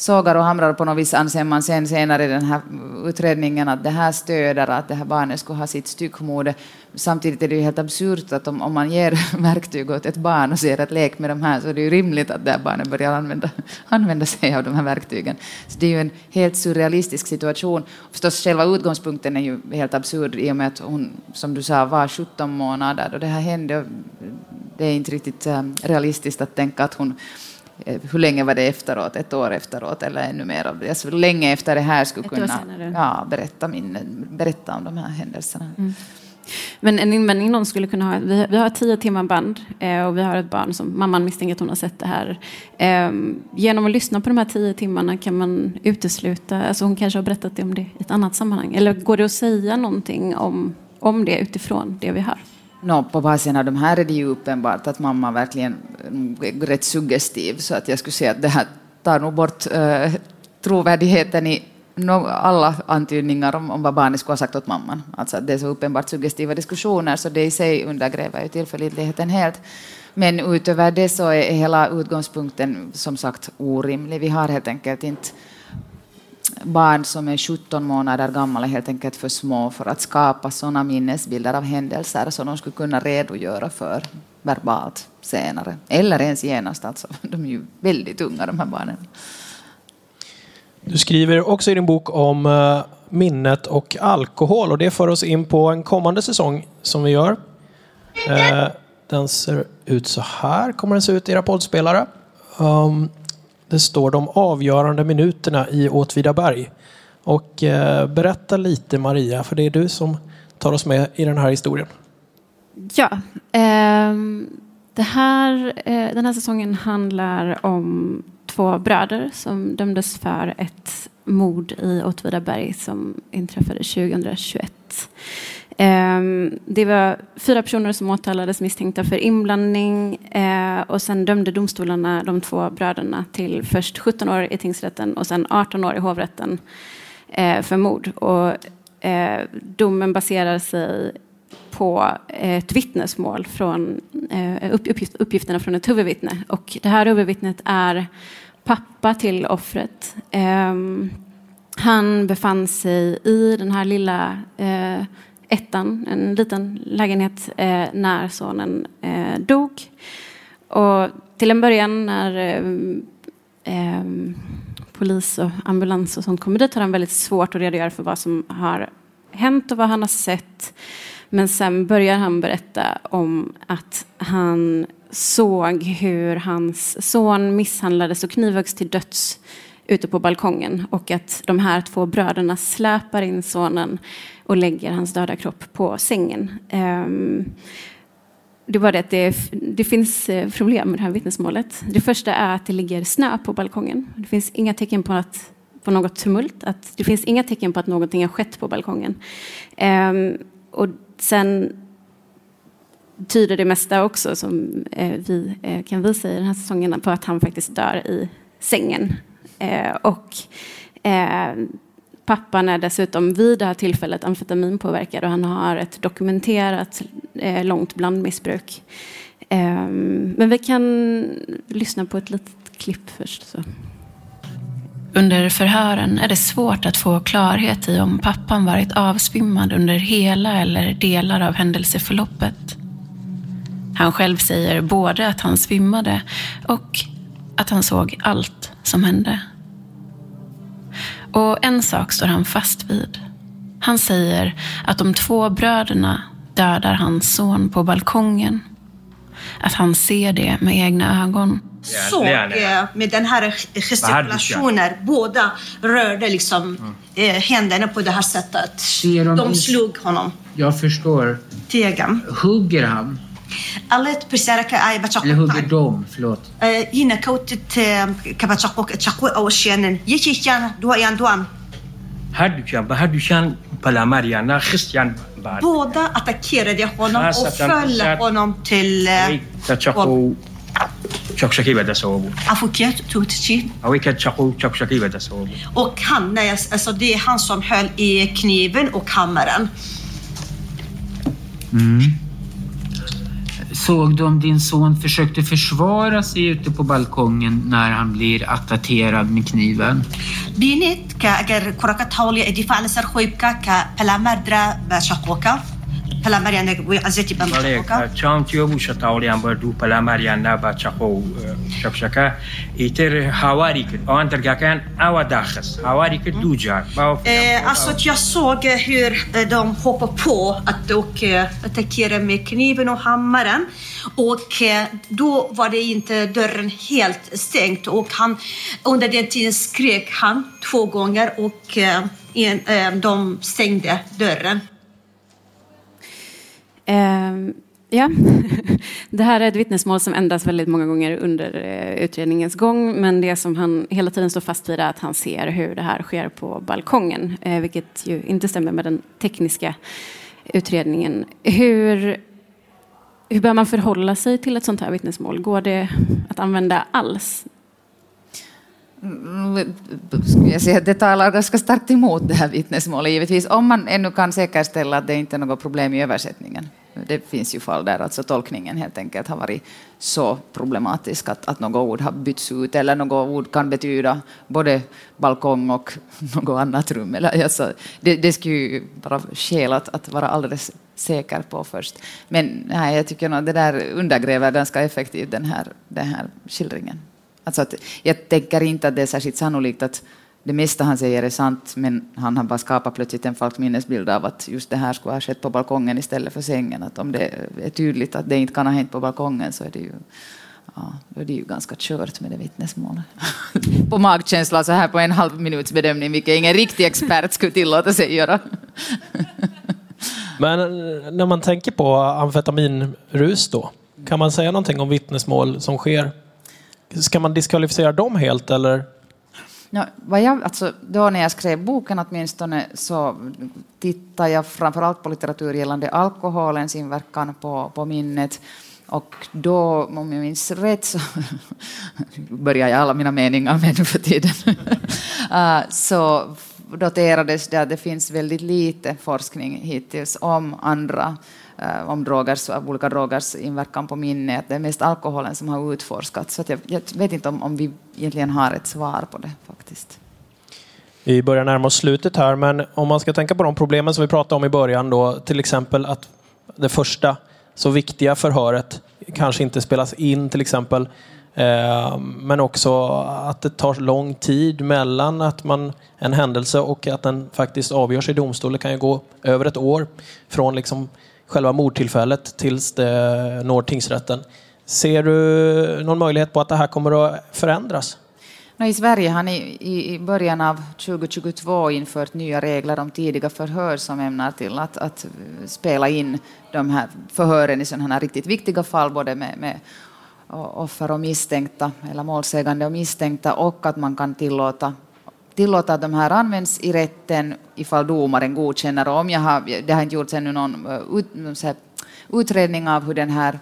sågar och hamrar på något vis anser man sen senare i den här utredningen att det här stöder att det här barnet skulle ha sitt styckmode. Samtidigt är det ju helt absurt att om, om man ger (laughs) verktyg åt ett barn och säger att lek med de här så är det ju rimligt att det här barnet börjar använda, (laughs) använda sig av de här verktygen. Så det är ju en helt surrealistisk situation. Förstås själva utgångspunkten är ju helt absurd i och med att hon, som du sa, var 17 månader då det här hände. Det är inte riktigt eh, realistiskt att tänka att hon hur länge var det efteråt, ett år efteråt eller ännu mer? Alltså, länge efter det här skulle kunna ja, berätta, min, berätta om de här händelserna. Mm. Men en invändning någon skulle kunna ha, vi, vi har tio timmar band eh, och vi har ett barn som mamman misstänker att hon har sett det här. Eh, genom att lyssna på de här tio timmarna kan man utesluta, alltså hon kanske har berättat det om det i ett annat sammanhang. Eller går det att säga någonting om, om det utifrån det vi hör? No, på basen av de här är det ju uppenbart att mamma verkligen är rätt suggestiv, så att jag skulle säga att det här tar nog bort eh, trovärdigheten i no, alla antydningar om, om vad barnet skulle ha sagt åt mamman. Alltså att det är så uppenbart suggestiva diskussioner så det i sig undergräver ju tillförlitligheten helt. Men utöver det så är hela utgångspunkten som sagt orimlig. Vi har helt enkelt inte barn som är 17 månader gamla är helt enkelt för små för att skapa sådana minnesbilder av händelser som de skulle kunna redogöra för verbalt senare. Eller ens genast. Alltså. (laughs) De är ju väldigt unga de här barnen. Du skriver också i din bok om eh, minnet och alkohol och det för oss in på en kommande säsong som vi gör. Eh, den ser ut så här, kommer den se ut i era poddspelare. Um, det står de avgörande minuterna i Åtvidaberg. Och eh, berätta lite Maria, för det är du som tar oss med i den här historien. Ja, eh, det här, eh, den här säsongen handlar om två bröder som dömdes för ett mord i Åtvidaberg som inträffade 2021. Ehm, det var fyra personer som åtalades misstänkta för inblandning eh, och sen dömde domstolarna de två bröderna till först 17 år i tingsrätten och sen 18 år i hovrätten eh, för mord. Och eh, domen baserar sig på ett vittnesmål från uppgifterna från ett huvudvittne. Och det här huvudvittnet är pappa till offret. Ehm, han befann sig i den här lilla ettan, en liten lägenhet, eh, när sonen eh, dog. Och till en början när eh, polis och ambulans och sånt kommer dit har han väldigt svårt att redogöra för vad som har hänt och vad han har sett. Men sen börjar han berätta om att han såg hur hans son misshandlades och knivhöggs till döds ute på balkongen och att de här två bröderna släpar in sonen och lägger hans döda kropp på sängen. Ehm, det var det att det, det, finns eh, problem med det här vittnesmålet. Det första är att det ligger snö på balkongen. Det finns inga tecken på, att, på något tumult. Att, det finns inga tecken på att någonting har skett på balkongen. Ehm, och sen tyder det mesta också, som eh, vi eh, kan visa i den här säsongen, på att han faktiskt dör i sängen. Eh, och pappan är dessutom vid det här tillfället amfetaminpåverkad och han har ett dokumenterat långt blandmissbruk. Ehm, men vi kan lyssna på ett litet klipp först. Så. Under förhören är det svårt att få klarhet i om pappan varit avsvimmad under hela eller delar av händelseförloppet. Han själv säger både att han svimmade och att han såg allt som hände. Och en sak står han fast vid. Han säger att de två bröderna dödar hans son på balkongen. Att han ser det med egna ögon. Såg eh, med den här gestikulationen, båda rörde liksom mm. Eh, händerna på det här sättet. De slog honom. Jag förstår. Tegen. Hugger han? alle بسارك اي بتشقق اللي هو قدوم فلوت هنا كوت كبتشقق تشقق او شينن يشي كان دوا يان دوان هادو كان بهادو كان Palamariana Christian bad. Båda attackerade honom och föll honom till... شكشكي بدا صوابه Afoket tog till kil. أو كان شقو شكشكي بدا صوابه Och han, alltså det är han som höll i kniven och hammaren. Mm. Såg du om din son försökte försvara sig ute på balkongen när han blir attackerad med kniven? بينت كأجر كركة حولي دفاع لسر خويبكا كبلامردرا بشقوكا Alltså jag såg hur de hoppade på att och attackerade med kniven och hammaren och då var det inte dörren helt stängt och han under den tiden skrek han två gånger och en, eh, de stängde dörren. Ehm, ja, (laughs) det här är ett vittnesmål som ändras väldigt många gånger under eh, utredningens gång. Men det som han hela tiden står fast vid är att han ser hur det här sker på balkongen. Eh, vilket ju inte stämmer med den tekniska utredningen. Hur, hur bör man förhålla sig till ett sånt här vittnesmål? Går det att använda alls? Mm, mm, skulle jag säga, det talar ganska starkt emot det här vittnesmålet givetvis, om man ännu kan säkerställa att det inte är något problem i översättningen. Det finns ju fall där alltså tolkningen helt enkelt har varit så problematisk att, att något ord har bytts ut eller något ord kan betyda både balkong och (laughs) något annat rum. Eller, alltså, det, det skulle ju vara skäl att, att vara alldeles säker på först. Men nej, jag tycker att det där undergräver ganska effektivt den här, den här skildringen. Alltså att, jag tänker inte att det är särskilt sannolikt att det mesta han säger är sant, men han har bara skapat plötsligt en falsk minnesbild av att just det här skulle ha skett på balkongen istället för sängen. Att om det är tydligt att det inte kan ha hänt på balkongen så är det ju, ja, då är det ju ganska kört med det vittnesmålet. (laughs) på magkänsla så här på en halv minuts bedömning, vilket ingen riktig expert skulle tillåta sig göra. (laughs) men eh, när man tänker på amfetaminrus då, kan man säga någonting om vittnesmål som sker Ska man diskvalificera dem helt eller? Ja, vad jag, alltså, då när jag skrev boken åtminstone så tittade jag framförallt på litteratur gällande alkoholens inverkan på, på minnet. Och då, om jag minns rätt, så (laughs) börjar jag alla mina meningar med nu för tiden, uh, (laughs) så noterades det att det finns väldigt lite forskning hittills om andra Eh, om drogers, olika drogers inverkan på minnet. Det är mest alkoholen som har utforskats. Så jag, jag, vet inte om, om vi egentligen har ett svar på det faktiskt. Vi börjar närma oss slutet här, men om man ska tänka på de problemen som vi pratade om i början, då, till exempel att det första så viktiga förhöret kanske inte spelas in till exempel. Eh, men också att det tar lång tid mellan att man, en händelse och att den faktiskt avgörs i domstol. Det kan ju gå över ett år från liksom själva mordtillfället tills det når tingsrätten. Ser du någon möjlighet på att det här kommer att förändras? I Sverige har ni i början av 2022 infört nya regler om tidiga förhör som ämnar till att, att spela in de här förhören i sådana här riktigt viktiga fall, både med, med offer och misstänkta, eller målsägande och misstänkta, och att man kan tillåta tillåta att de här används i rätten ifall domaren godkänner. Och om jag har, det har inte gjorts ännu någon eh, ut, här, utredning av hur den här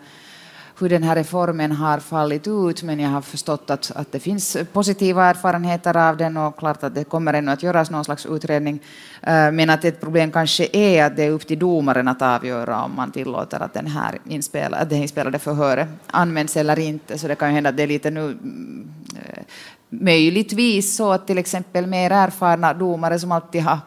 hur den här reformen har fallit ut, men jag har förstått att, att det finns positiva erfarenheter av den och klart att det kommer ännu att göras någon slags utredning. Eh, men att ett problem kanske är att det är upp till domaren att avgöra om man tillåter att den här inspelade, det inspelade förhöret används eller inte. Så det kan ju hända att det är lite nu mm, eh, möjligtvis så att till exempel mer erfarna domare som alltid har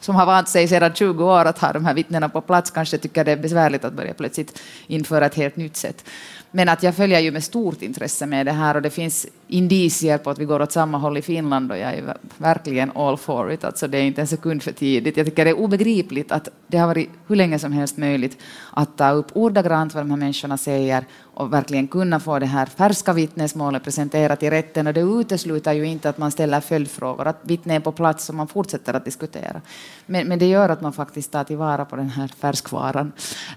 som har vant sig sedan 20 år att ha de här vittnena på plats kanske tycker det är besvärligt att börja plötsligt införa ett helt nytt sätt. Men att jag följer ju med stort intresse med det här och det finns indicier på att vi går åt samma håll i Finland och jag är verkligen all for it. Alltså det är inte en sekund för tidigt. Jag tycker det är obegripligt att det har varit hur länge som helst möjligt att ta upp ordagrant vad de här människorna säger och verkligen kunna få det här färska vittnesmålet presenterat i rätten. Och det utesluter ju inte att man ställer följdfrågor, att vittnen är på plats och man fortsätter att diskutera. Men, men det gör att man faktiskt tar tillvara på den här färskvaran.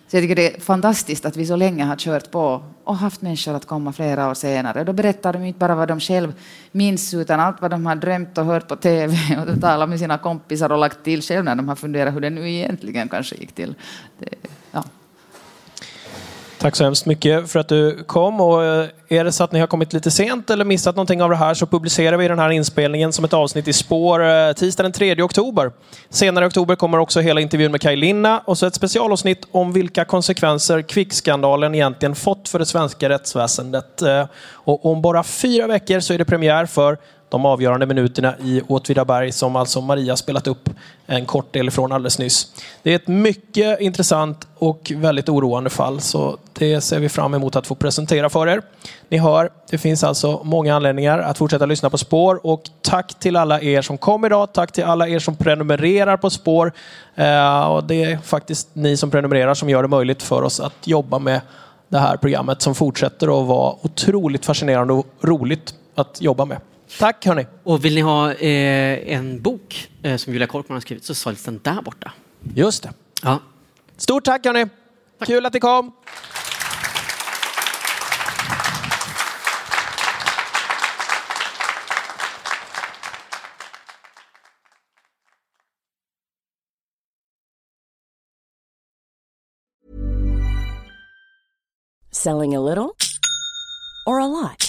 Så jag tycker det är fantastiskt att vi så länge har kört på och haft människor att komma flera år senare. Då berättar de inte bara vad de själv minns, utan allt vad de har drömt och hört på TV (laughs) och talat med sina kompisar och lagt till själv när de har funderat hur det nu egentligen kanske gick till. Det, ja. Tack så hemskt mycket för att du kom. Och eh, är det så att ni har kommit lite sent eller missat någonting av det här så publicerar vi den här inspelningen som ett avsnitt i spår eh, tisdag den 3 oktober. Senare i oktober kommer också hela intervjun med Kaj Linna och så ett specialavsnitt om vilka konsekvenser kvickskandalen egentligen fått för det svenska rättsväsendet. Eh, och om bara fyra veckor så är det premiär för de avgörande minuterna i Åtvidaberg som alltså Maria spelat upp en kort del ifrån alldeles nyss. Det är ett mycket intressant och väldigt oroande fall så det ser vi fram emot att få presentera för er. Ni hör, det finns alltså många anledningar att fortsätta lyssna på Spår och tack till alla er som kom idag. Tack till alla er som prenumererar på Spår. Eh, och det är faktiskt ni som prenumererar som gör det möjligt för oss att jobba med det här programmet som fortsätter att vara otroligt fascinerande och roligt att jobba med. Tack hörni. Och vill ni ha eh, en bok eh, som Julia Korkman har skrivit så säljs den där borta. Just det. Ja. Stort tack hörni. Tack. Kul att ni kom. Selling a little or a lot?